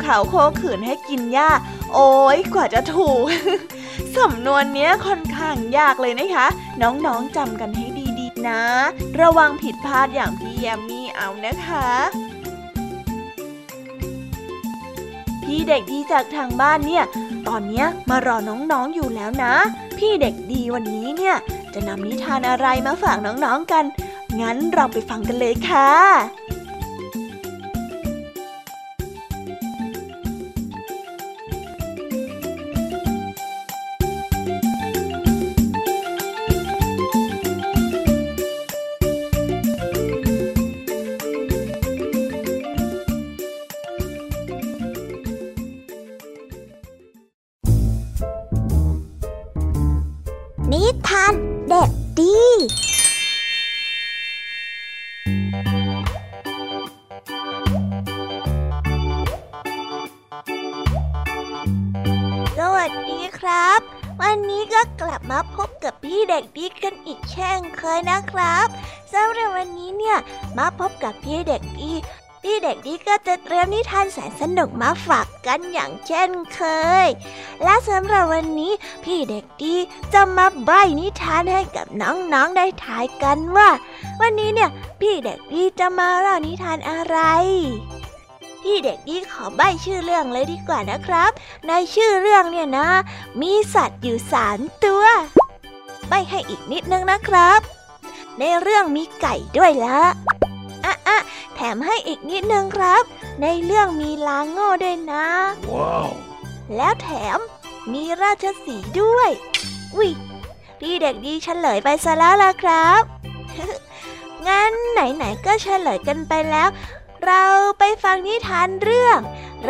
เขาโคขืนให้กินหญ้า โอ้ยกว่าจะถูก สำนวนเนี้ยค่อนข้างยากเลยนะคะ น้องๆจำกันให้ดีๆนะ ระวังผิดพลาดอย่างพี่แยมมี่เอานะคะพี่เด็กดีจากทางบ้านเนี่ย ตอนเนี้ยมารอน้องๆอยู่แล้วนะ พี่เด็กดีวันนี้เนี่ย จะนำนิทานอะไรมาฝากน้องๆกัน งั้นเราไปฟังกันเลยค่ะ พี่เด็กดีก็จะเตรียมนิทานแสนสนุกมาฝากกันอย่างเช่นเคย และสำหรับวันนี้พี่เด็กดีจะมาใบนิทานให้กับน้องๆได้ทายกันว่า วันนี้เนี่ยพี่เด็กดีจะมาเล่านิทานอะไรพี่เด็กดีขอใบชื่อเรื่องเลยดีกว่านะครับ ในชื่อเรื่องเนี่ยนะ มีสัตว์อยู่สามตัว ใบให้อีกนิดนึงนะครับ ในเรื่องมีไก่ด้วยละ อะอะแถมให้อีกนิดนึงครับ ในเรื่องมีลาโง่ด้วยนะ ว้าว แล้วแถมมีราชสีห์ด้วยวิพี่เด็กดีเฉลยไปซะแล้วล่ะครับ งั้นไหนๆก็เฉลยกันไปแล้ว เราไปฟังนิทานเรื่อง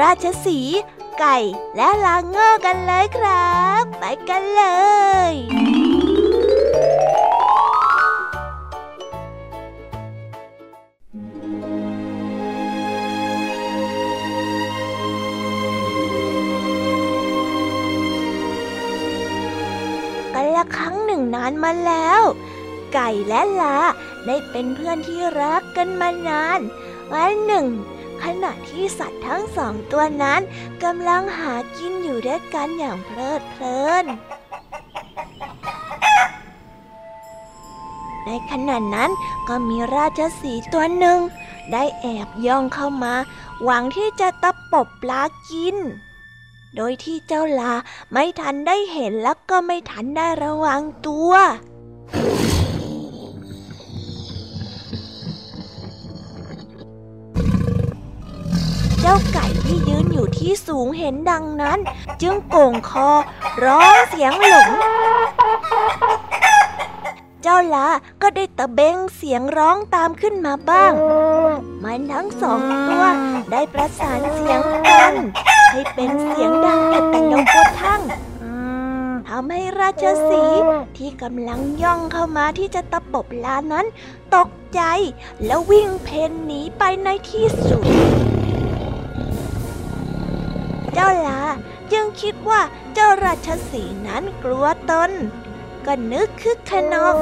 ราชสีห์ไก่และลาโง่กันเลยครับ ไปกันเลย ไก่และลาได้เป็นเพื่อนที่รักกันมานาน วันหนึ่ง ขณะที่สัตว์ทั้งสองตัวนั้นกำลังหากินอยู่ด้วยกันอย่างเพลิดเพลิน ในขณะนั้นก็มีราชสีห์ตัวหนึ่ง ได้แอบย่องเข้ามา หวังที่จะตะปบปลากินโดยที่เจ้าลาไม่ทันได้เห็นแล้วก็ไม่ทันได้ระวังตัว ที่สูงเห็นดังนั้น จึงโก่งคอ ร้องเสียงหลง เจ้าลาก็ได้ตะเบงเสียงร้องตามขึ้นมาบ้าง มันทั้งสองตัวได้ประสานเสียงกันให้เป็นเสียงดังเอ็ดแต่ลงกระทั่งทำให้ราชสีที่กำลังย่องเข้ามาที่จะตะปบลานั้น ตกใจ แล้ววิ่งเพนหนีไปในที่สุด เจ้าลาจึงคิดว่าเจ้าราชสีนั้นกลัวตน ก็นึกคึกขนอง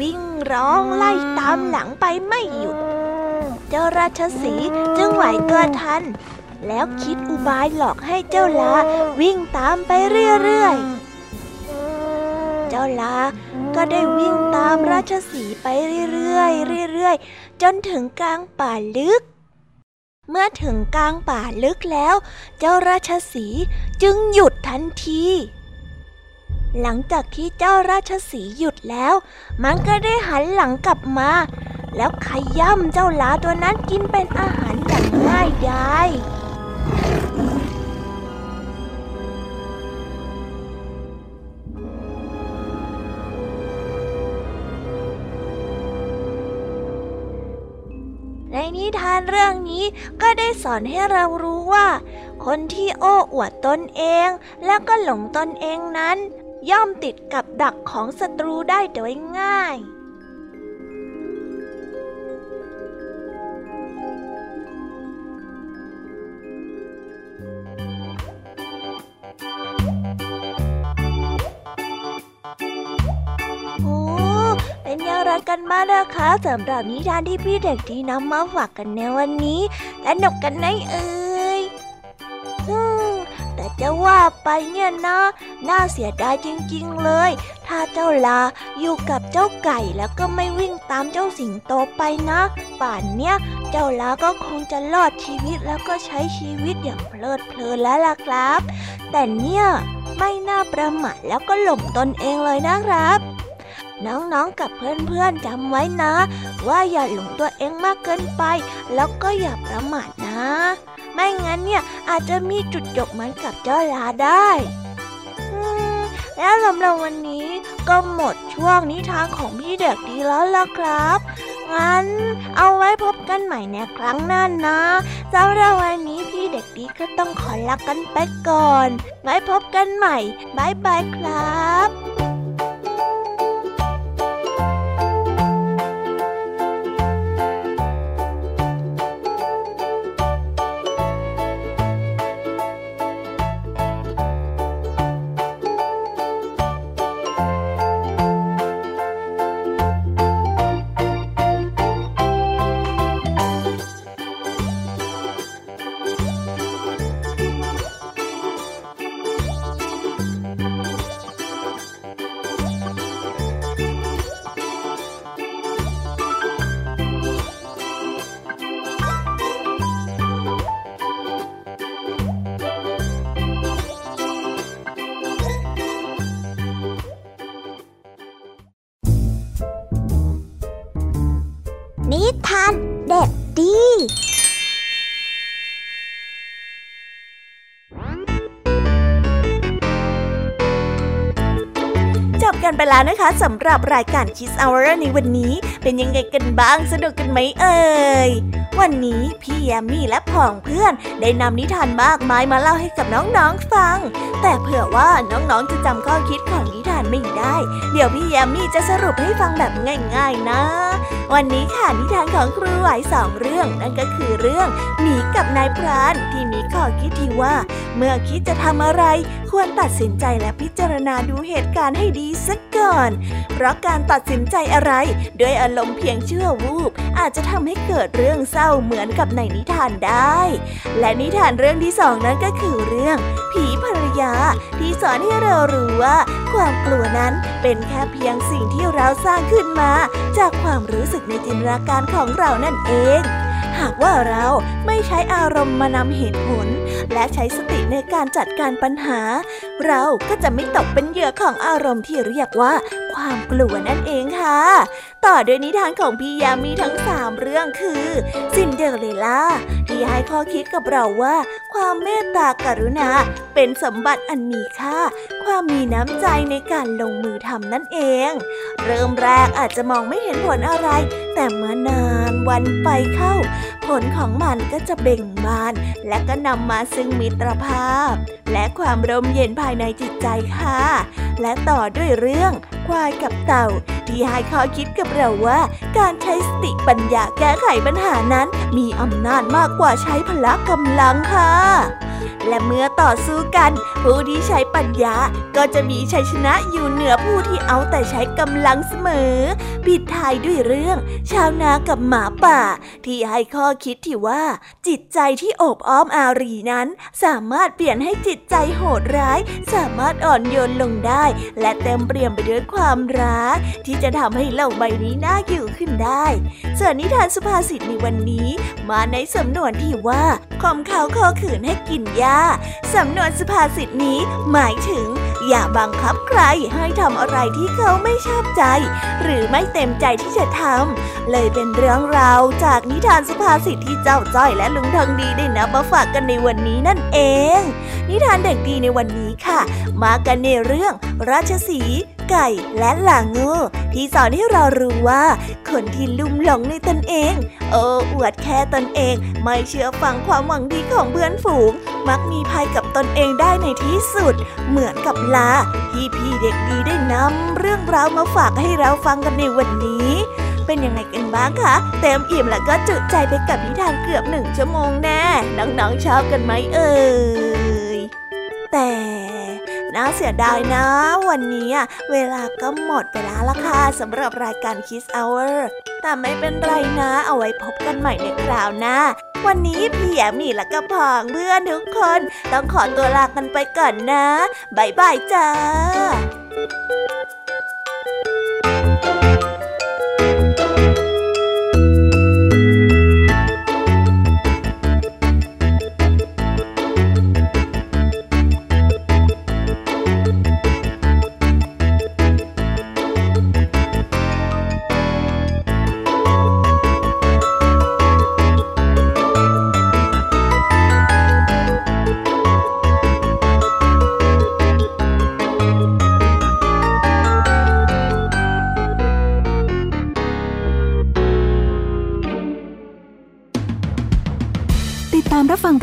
วิ่งร้องไล่ตามหลังไปไม่หยุด เจ้าราชสีจึงไหวตัวทัน แล้วคิดอุบายหลอกให้เจ้าลาวิ่งตามไปเรื่อยๆ เจ้าลาก็ได้วิ่งตามราชสีไปเรื่อยๆเรื่อยๆ จนถึงกลางป่าลึก เมื่อถึงกลางป่าลึกแล้ว เจ้าราชสีจึงหยุดทันที หลังจากที่เจ้าราชสีห์หยุดแล้ว มันก็ได้หันหลังกลับมา แล้วขย่ำเจ้าลาตัวนั้นกินเป็นอาหารอย่างง่ายดาย นิทานเรื่องนี้ก็ได้สอนให้เรารู้ว่า คนที่โอ้อวดตนเอง แล้วก็หลงตนเองนั้น ย่อมติดกับดักของศัตรูได้โดยง่าย โอ้ไรกันบ้างนะคะสำหรับนิทานที่พี่เด็กดีนำมาฝากกันในวันนี้และนกกันไหนเอ่ยแต่จะว่าไปเนี่ยนะ น่าเสียดายจริงๆเลย ถ้าเจ้าลาอยู่กับเจ้าไก่แล้วก็ไม่วิ่งตามเจ้าสิงโตไปนะ ป่านเนี้ยเจ้าลาก็คงจะรอดชีวิตแล้วก็ใช้ชีวิตอย่างเพลิดเพลินแล้วล่ะครับ แต่เนี่ยไม่น่าประมาทแล้วก็หล่มตนเองเลยนะครับ น้องๆกับเพื่อนๆจำไว้นะ ว่าอย่าหลงตัวเองมากเกินไป แล้วก็อย่าประมาทนะ ไม่งั้นเนี่ยอาจจะมีจุดจบเหมือนกับเจ้าลาได้แล้วสำหรับวันนี้ก็หมดช่วงนิทานของพี่เด็กดีแล้วล่ะครับ งั้นเอาไว้พบกันใหม่ในครั้งหน้านะสำหรับวันนี้พี่เด็กดีก็ต้องขอลากันไปก่อน ไว้พบกันใหม่บายบายครับ แล้วนะคะสำหรับรายการ Kiss Hour ในวันนี้เป็นยังไงกันบ้างสนุกกันไหมเอ่ย วันนี้พี่แยมมี่และผองเพื่อนได้นำนิทานมากมายมาเล่าให้กับน้องๆฟัง แต่เผื่อว่าน้องๆจะจำข้อคิดของนิทานไม่ได้ เดี๋ยวพี่แยมมี่จะสรุปให้ฟังแบบง่าย ๆ นะ วันนี้ค่ะนิทานของครูไหวสองเรื่อง นั่นก็คือเรื่องหมีกับนายพรานที่มีข้อคิดที่ว่า เมื่อคิดจะทำอะไร ควรตัดสินใจและพิจารณาดูเหตุการณ์ให้ดีสักก่อน เพราะการตัดสินใจอะไร ด้วยอารมณ์เพียงเชื่อวูบอาจจะทำให้เกิดเรื่องเศร้าเหมือนกับในนิทานได้ และนิทานเรื่องที่สองนั้นก็คือเรื่อง ผีภรรยาที่สอนให้เรารู้ว่า ความกลัวนั้นเป็นแค่เพียงสิ่งที่เราสร้างขึ้นมา จากความรู้สึกในจินตนาการของเรานั่นเอง หากว่าเราไม่ใช้อารมณ์มานำเหตุผล และใช้สติในการจัดการปัญหา เราก็จะไม่ตกเป็นเหยื่อของอารมณ์ที่เรียกว่าความกลัวนั่นเองค่ะ ต่อด้วยนิทานของพี่ยามีทั้งสามเรื่องคือซินเดอเรลล่าที่ให้ข้อคิดกับเราว่า ความเมตตากรุณา เป็นสมบัติอันมีค่า ความมีน้ำใจในการลงมือทำนั่นเอง เริ่มแรกอาจจะมองไม่เห็นผลอะไร แต่เมื่อนานวันไปเข้า ผลของมันก็จะเบ่งบาน และก็นำมาซึ่งมิตรภาพ และความร่มเย็นภายในจิตใจค่ะ และต่อด้วยเรื่องควายกับเต่า ที่ให้ข้อคิดกับเราว่า การใช้สติปัญญาแก้ไขปัญหานั้น มีอำนาจมากกว่าใช้พละกำลังค่ะและเมื่อต่อสู้กัน ผู้ที่ใช้ปัญญาก็จะมีชัยชนะอยู่เหนือผู้ที่เอาแต่ใช้กำลังเสมอปิดท้ายด้วยเรื่อง ชาวนากับหมาป่า ที่ให้ข้อคิดที่ว่า จิตใจที่โอบอ้อมอารีนั้น สามารถเปลี่ยนให้จิตใจโหดร้าย สามารถอ่อนโยนลงได้ และเต็มเปี่ยมไปด้วยความรักที่จะทำให้โลกใบนี้น่าอยู่ขึ้นได้ ส่วนนิทานสุภาษิตในวันนี้ มาในสำนวนที่ว่าข่มเขาคอขืนให้กินยาสำนวนสุภาษิตนี้หมายถึง อย่าบังคับใครให้ทำอะไรที่เขาไม่ชอบใจ หรือไม่เต็มใจที่จะทำเลยเป็นเรื่องราวจากนิทานสุภาษิตที่เจ้าจ้อยและลุงทองดีได้นำมาฝากกันในวันนี้นั่นเอง นิทานเด็กดีในวันนี้ค่ะ มากันในเรื่อง ราชสี ไก่และหลางูที่สอนให้เรารู้ว่า คนที่ลุ่มหลงในตนเอง โอ้อวดแค่ตนเอง ไม่เชื่อฟังความหวังดีของเพื่อนฝูง มักมีภัยกับตนเองได้ในที่สุด เหมือนกับลาที่พี่เด็กดีได้นำเรื่องราวมาฝากให้เราฟังกันในวันนี้ เป็นยังไงกันบ้างคะเต็มอิ่มแล้วก็จุใจไปกับนิทานเกือบหนึ่งชั่วโมงแน่น้องๆชอบกันไหมเอ่ยแต่ น่าเสียดายนะ วันนี้เวลาก็หมดไปแล้วล่ะค่ะสำหรับรายการ Kiss Hour แต่ไม่เป็นไรนะ เอาไว้พบกันใหม่ในคราวหน้า วันนี้พี่แอมีและก็พองเพื่อนทุกคน ต้องขอตัวลากันไปก่อนนะบายบายจ้ารับ